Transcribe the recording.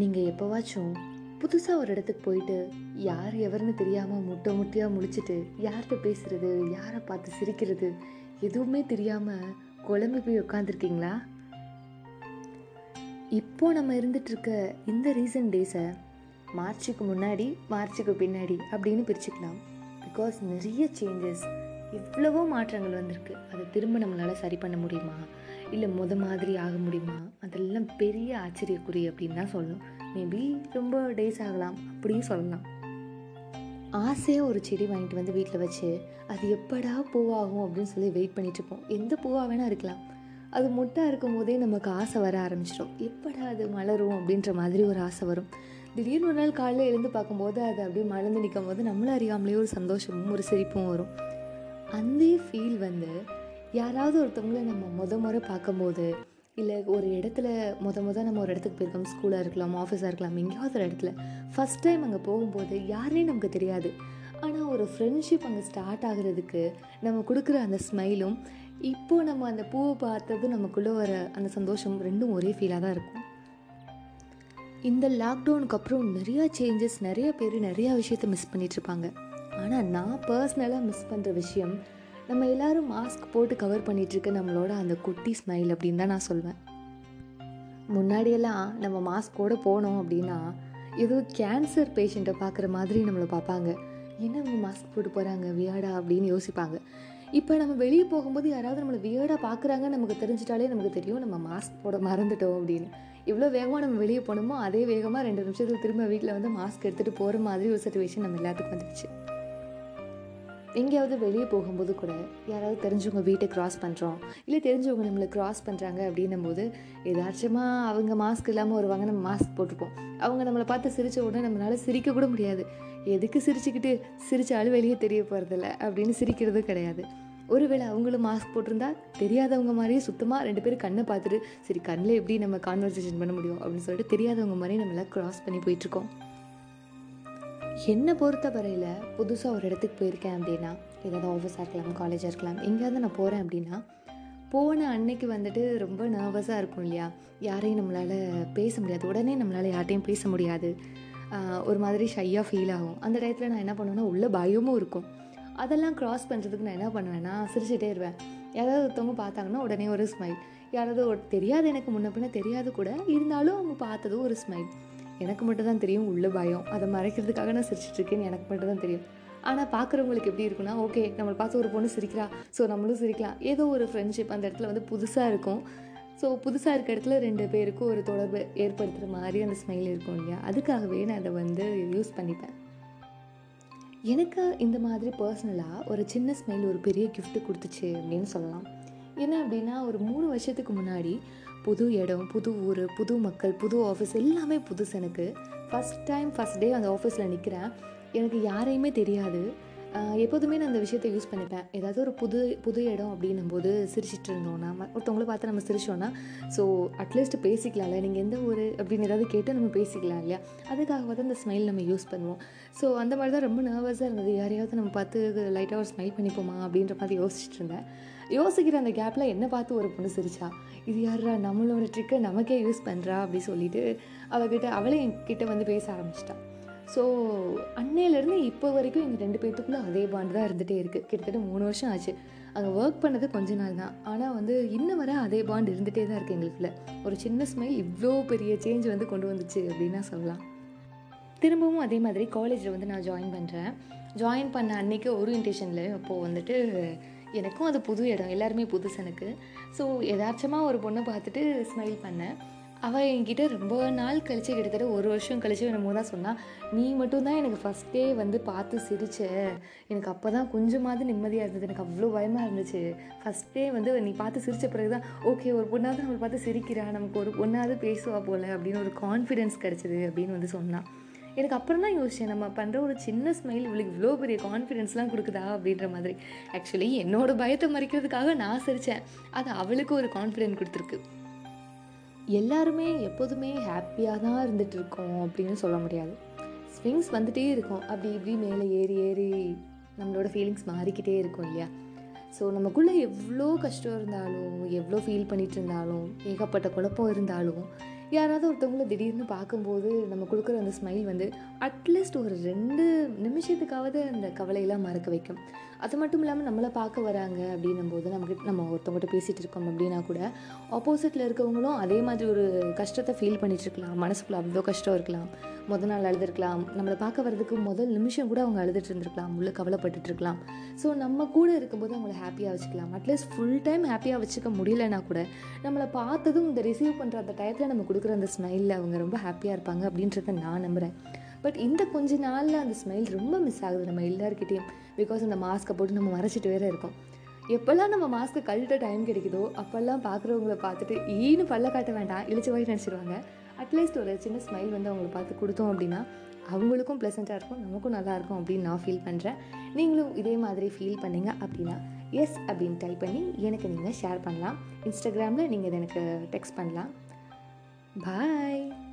நீங்கள் எப்போவாச்சும் புதுசாக ஒரு இடத்துக்கு போயிட்டு யார் எவர்னு தெரியாமல் முட்டை முட்டையாக முடிச்சுட்டு யார்கிட்ட பேசுறது யாரை பார்த்து சிரிக்கிறது எதுவுமே தெரியாமல் குழம்பு போய் உட்காந்துருக்கீங்களா இப்போ நம்ம இருந்துகிட்ருக்க இந்த ரீசன்ட் டேஸை மார்ச்சுக்கு முன்னாடி மார்ச்சுக்கு பின்னாடி அப்படின்னு பிரிச்சுக்கலாம். பிகாஸ் நிறைய சேஞ்சஸ் இவ்வளவோ மாற்றங்கள் வந்திருக்கு. அதை திரும்ப நம்மளால் சரி பண்ண முடியுமா? இல்லை முத மாதிரி ஆக முடியுமா? அதெல்லாம் பெரிய ஆச்சரியக்குறி அப்படின்னு தான் சொல்லணும். மேபி ரொம்ப டேஸ் ஆகலாம். அப்படியும் சொல்லலாம். ஆசையாக ஒரு செடி வாங்கிட்டு வந்து வீட்டில் வச்சு அது எப்படா பூவாகும் அப்படின்னு சொல்லி வெயிட் பண்ணிட்டு இருப்போம். எந்த பூவாக வேணால் இருக்கலாம். அது முட்டாக இருக்கும் போதே நமக்கு ஆசை வர ஆரம்பிச்சிடும். எப்படா அது மலரும் அப்படின்ற மாதிரி ஒரு ஆசை வரும். திடீர்னு ஒரு நாள் காலையில் எழுந்து பார்க்கும்போது அது அப்படியே மலர்ந்து நிற்கும் போது நம்மளும் அறியாமலேயே ஒரு சந்தோஷமும் ஒரு சிரிப்பும் வரும். அந்த ஃபீல் வந்து யாராவது ஒருத்தவங்கள நம்ம முத முறை பார்க்கும்போது இல்லை ஒரு இடத்துல முத முத நம்ம ஒரு இடத்துக்கு போயிருக்கோம் ஸ்கூலாக இருக்கலாம் ஆஃபீஸாக இருக்கலாம் எங்கேயாவது ஒரு இடத்துல ஃபஸ்ட் டைம் அங்கே போகும்போது யாருனே நமக்கு தெரியாது. ஆனால் ஒரு ஃப்ரெண்ட்ஷிப் அங்கே ஸ்டார்ட் ஆகுறதுக்கு நம்ம கொடுக்குற அந்த ஸ்மைலும் இப்போ நம்ம அந்த பூவை பார்த்தது நமக்குள்ளே வர அந்த சந்தோஷம் ரெண்டும் ஒரே ஃபீலாக தான் இருக்கும். இந்த லாக்டவுனுக்கு அப்புறம் நிறையா சேஞ்சஸ் நிறைய பேர் நிறையா விஷயத்த மிஸ் பண்ணிகிட்ருப்பாங்க இருப்பாங்க. ஆனால் நான் பர்சனலாக மிஸ் பண்ணுற விஷயம் நம்ம எல்லாரும் மாஸ்க் போட்டு கவர் பண்ணிட்டுருக்க நம்மளோட அந்த குட்டி ஸ்மைல் அப்படின்னு தான் நான் சொல்வேன். முன்னாடியெல்லாம் நம்ம மாஸ்கோட போனோம் அப்படின்னா ஏதோ கேன்சர் பேஷண்ட்டை பார்க்குற மாதிரி நம்மளை பார்ப்பாங்க. என்ன அவங்க மாஸ்க் போட்டு போகிறாங்க வியாடா அப்படின்னு யோசிப்பாங்க. இப்போ நம்ம வெளியே போகும்போது யாராவது நம்மளை வியர்டாக பார்க்குறாங்க நமக்கு தெரிஞ்சிட்டாலே நமக்கு தெரியும் நம்ம மாஸ்க் போட மறந்துட்டோம் அப்படின்னு. எவ்வளோ வேகமாக நம்ம வெளியே போனோமோ அதே வேகமாக ரெண்டு நிமிஷத்துக்கு திரும்ப வீட்டில் வந்து மாஸ்க் எடுத்துகிட்டு போகிற மாதிரி ஒரு சுச்சுவேஷன் நம்ம எல்லாத்துக்கும் வந்துடுச்சு எங்கேயாவது வெளியே போகும்போது கூட யாராவது தெரிஞ்சவங்க வீட்டை க்ராஸ் பண்ணுறோம் இல்லை தெரிஞ்சவங்க நம்மளை க்ராஸ் பண்ணுறாங்க அப்படின்னும் போது ஏதாச்சுமாக அவங்க மாஸ்க் இல்லாமல் வருவாங்க நம்ம மாஸ்க் போட்டிருப்போம். அவங்க நம்மளை பார்த்து சிரித்த உடனே நம்மளால் சிரிக்க கூட முடியாது. எதுக்கு சிரிச்சுக்கிட்டு சிரிச்சாலும் வெளியே தெரிய போகிறதில்ல அப்படின்னு சிரிக்கிறது கிடையாது. ஒருவேளை அவங்களும் மாஸ்க் போட்டிருந்தா தெரியாதவங்க மாதிரியே சுத்தமாக ரெண்டு பேரும் கண்ணை பார்த்துட்டு சரி கண்ணில் எப்படி நம்ம கான்வர்சேஷன் பண்ண முடியும் அப்படின்னு சொல்லிட்டு தெரியாதவங்க மாதிரி நம்மளால் க்ராஸ் பண்ணி போயிட்டுருக்கோம். என்னை பொறுத்த வரையில் புதுசாக ஒரு இடத்துக்கு போயிருக்கேன் அப்படின்னா ஏதாவது ஆஃபீஸாக இருக்கலாம் காலேஜாக இருக்கலாம் எங்கேயாவது நான் போகிறேன் அப்படின்னா போன அன்னைக்கு வந்துட்டு ரொம்ப நர்வஸாக இருக்கும் இல்லையா? யாரையும் நம்மளால் பேச முடியாது. உடனே நம்மளால் யார்ட்டையும் பேச முடியாது. ஒரு மாதிரி ஷையாக ஃபீல் ஆகும். அந்த டயத்தில் நான் என்ன பண்ணுவேன்னா உள்ள பயமும் இருக்கும். அதெல்லாம் க்ராஸ் பண்ணுறதுக்கு நான் என்ன பண்ணுவேன்னா சிரிச்சிட்டே இருவேன் யாராவது ஒருத்தவங்க பார்த்தாங்கன்னா உடனே ஒரு ஸ்மைல் யாராவது ஒரு தெரியாது எனக்கு முன்ன பின்ன தெரியாது கூட இருந்தாலும் அவங்க பார்த்ததும் ஒரு ஸ்மைல் எனக்கு மட்டும் தான் தெரியும் உள்ள பயம். அதை மறைக்கிறதுக்காக நான் சிரிச்சிட்டுருக்கேன்னு எனக்கு மட்டும் தான் தெரியும். ஆனால் பார்க்குறவங்களுக்கு எப்படி இருக்குன்னா ஓகே நம்மளை பார்த்து ஒரு பொண்ணு சிரிக்கிறா. ஸோ நம்மளும் சிரிக்கலாம். ஏதோ ஒரு ஃப்ரெண்ட்ஷிப் அந்த இடத்துல வந்து புதுசாக இருக்கும். ஸோ புதுசாக இருக்க இடத்துல ரெண்டு பேருக்கும் ஒரு தொடர்பு ஏற்படுத்துகிற மாதிரி அந்த ஸ்மைல் இருக்கும் இல்லையா? அதுக்காகவே நான் அதை வந்து யூஸ் பண்ணிப்பேன். எனக்கு இந்த மாதிரி பர்சனலாக ஒரு சின்ன ஸ்மைல் ஒரு பெரிய கிஃப்ட்டு கொடுத்துச்சு அப்படின்னு சொல்லலாம். என்ன அப்படின்னா ஒரு மூணு வருஷத்துக்கு முன்னாடி புது இடம் புது ஊர் புது மக்கள் புது ஆஃபீஸ் எல்லாமே புதுசு எனக்கு. ஃபஸ்ட் டைம் ஃபஸ்ட் டே அந்த ஆஃபீஸில் நிற்கிறேன் எனக்கு யாரையுமே தெரியாது. எப்போதுமே நான் அந்த விஷயத்தை யூஸ் பண்ணிப்பேன். ஏதாவது ஒரு புது புது இடம் அப்படின்னும் போது சிரிச்சிட்டு இருந்தோம்னா ஒருத்தவங்களை பார்த்து நம்ம சிரிச்சோன்னா ஸோ அட்லீஸ்ட் பேசிக்கலாம்ல. நீங்கள் எந்த ஊர் அப்படின்னு ஏதாவது கேட்டு நம்ம பேசிக்கலாம் இல்லையா? அதுக்காக தான் அந்த ஸ்மைல் நம்ம யூஸ் பண்ணுவோம். ஸோ அந்த மாதிரி தான் ரொம்ப நர்வஸாக இருந்தது. யாரையாவது நம்ம பார்த்து லைட்டாக ஒரு ஸ்மைல் பண்ணிப்போமா அப்படின்ற மாதிரி யோசிச்சுட்டு இருந்தேன். யோசிக்கிற அந்த கேப்பில் என்ன பார்த்து ஒரு பொண்ணு சிரிச்சா இது யாரா நம்மளோட ட்ரிக்கை நமக்கே யூஸ் பண்ணுறா அப்படி சொல்லிட்டு அவகிட்ட அவளே என்கிட்ட வந்து பேச ஆரம்பிச்சிட்டா. ஸோ அன்னையிலேருந்து இப்போ வரைக்கும் எங்கள் ரெண்டு பேர்த்துக்குள்ளே அதே பாண்டு தான் இருந்துகிட்டே இருக்குது கிட்டத்தட்ட மூணு வருஷம் ஆச்சு. அங்கே ஒர்க் பண்ணது கொஞ்ச நாள் தான். ஆனால் வந்து இன்ன வரை அதே பாண்ட் இருந்துகிட்டே தான் இருக்குது எங்களுக்குள்ள. ஒரு சின்ன ஸ்மைல் இவ்வளோ பெரிய சேஞ்ச் வந்து கொண்டு வந்துச்சு அப்படின்னா சொல்லலாம். திரும்பவும் அதே மாதிரி காலேஜில் வந்து நான் ஜாயின் பண்ணுறேன் ஜாயின் பண்ண அன்னைக்கு ஓரியன்டேஷனில் அப்போது வந்துட்டு எனக்கும் அது புது இடம். எல்லாருமே புதுசு எனக்கு. ஸோ எதார்ச்சமாக ஒரு பொண்ணை பார்த்துட்டு ஸ்மைல் பண்ணேன் அவள் என்கிட்ட ரொம்ப நாள் கழிச்சு கிட்டத்தட்ட ஒரு வருஷம் கழிச்சு என்னமோ தான் சொன்னால் நீ மட்டும்தான் எனக்கு ஃபஸ்ட்டே வந்து பார்த்து சிரிச்ச. எனக்கு அப்போ தான் கொஞ்சமாவது நிம்மதியாக இருந்தது. எனக்கு அவ்வளோ பயமாக இருந்துச்சு. ஃபஸ்ட்டே வந்து நீ பார்த்து சிரித்த பிறகு தான் ஓகே ஒரு பொண்ணாவது நம்மளை பார்த்து சிரிக்கிறா. நமக்கு ஒரு பொண்ணாவது பேசுவா போல் அப்படின்னு ஒரு கான்ஃபிடென்ஸ் கிடச்சிது அப்படின்னு வந்து சொன்னான் எனக்கு அப்புறம் தான் யோசிச்சேன் நம்ம பண்ணுற ஒரு சின்ன ஸ்மைல் இவளுக்கு இவ்வளோ பெரிய கான்ஃபிடென்ஸ்லாம் கொடுக்குதா அப்படின்ற மாதிரி. ஆக்சுவலி என்னோட பயத்தை மறைக்கிறதுக்காக நான் சிரித்தேன் அது அவளுக்கு ஒரு கான்ஃபிடென்ட் கொடுத்துருக்கு. எல்லாருமே எப்போதுமே ஹாப்பியாக தான் இருந்துட்டு இருக்கோம் அப்படின்னு சொல்ல முடியாது. ஸ்விங்ஸ் வந்துட்டே இருக்கும். அப்படி இப்படி மேலே ஏறி ஏறி நம்மளோட ஃபீலிங்ஸ் மாறிக்கிட்டே இருக்கும் இல்லையா? ஸோ நமக்குள்ளே எவ்வளோ கஷ்டம் இருந்தாலும் எவ்வளோ ஃபீல் பண்ணிட்டு இருந்தாலும் ஏகப்பட்ட குழப்பம் இருந்தாலும் யாராவது ஒருத்தவங்கள திடீர்னு பார்க்கும்போது நம்ம கொடுக்குற அந்த ஸ்மைல் வந்து அட்லீஸ்ட் ஒரு ரெண்டு நிமிஷத்துக்காவது அந்த கவலையெல்லாம் மறக்க வைக்கும். அது மட்டும் இல்லாமல் நம்மளை பார்க்க வராங்க அப்படின்னும் போது நமக்கு நம்ம ஒருத்தவங்ககிட்ட பேசிகிட்டு இருக்கோம் அப்படின்னா கூட ஆப்போசிட்டில் இருக்கவங்களும் அதே மாதிரி ஒரு கஷ்டத்தை ஃபீல் பண்ணிகிட்டு இருக்கலாம். மனசுக்குள்ள அவ்வளோ கஷ்டம் இருக்கலாம். முத நாள் அழுதுருக்கலாம். நம்மளை பார்க்க வர்றதுக்கு முதல் நிமிஷம் கூட அவங்க அழுதுட்டு இருந்திருக்கலாம். உள்ள கவலைப்பட்டுட்டு இருக்கலாம். ஸோ நம்ம கூட இருக்கும்போது அவங்கள ஹாப்பியாக வச்சுக்கலாம். அட்லீஸ்ட் ஃபுல் டைம் ஹாப்பியாக வச்சுக்க முடியலன்னா கூட நம்மளை பார்த்ததும் இந்த ரிசீவ் பண்ணுற அந்த டயத்தில் நம்ம கொடுக்குற அந்த ஸ்மைலில் அவங்க ரொம்ப ஹாப்பியாக இருப்பாங்க அப்படின்றத நான் நம்புகிறேன் பட் இந்த கொஞ்ச நாளில் அந்த ஸ்மைல் ரொம்ப மிஸ் ஆகுது நம்ம எல்லாருக்கிட்டேயும் பிகாஸ் அந்த மாஸ்க்கை போட்டு நம்ம மறைச்சிட்டு வேற இருக்கோம். எப்போல்லாம் நம்ம மாஸ்க்கு கழட்ட டைம் கிடைக்குதோ அப்போல்லாம் பார்க்குறவங்கள பார்த்துட்டு ஈன்னு பல்ல காட்ட வேண்டாம். இழிச்சு வாய் நினச்சிடுவாங்க அட்லீஸ்ட் ஒரு சின்ன ஸ்மைல் வந்து அவங்களை பார்த்து கொடுத்தோம் அப்படின்னா அவங்களுக்கும் ப்ளசண்ட்டாக இருக்கும் நமக்கும் நல்லாயிருக்கும் அப்படின்னு நான் ஃபீல் பண்ணுறேன் நீங்களும் இதே மாதிரி ஃபீல் பண்ணீங்க அப்படின்னா எஸ் அப்படின்னு டைப் பண்ணி எனக்கு நீங்கள் ஷேர் பண்ணலாம். இன்ஸ்டாகிராமில் நீங்கள் இதை எனக்கு டெக்ஸ்ட் பண்ணலாம். பாய்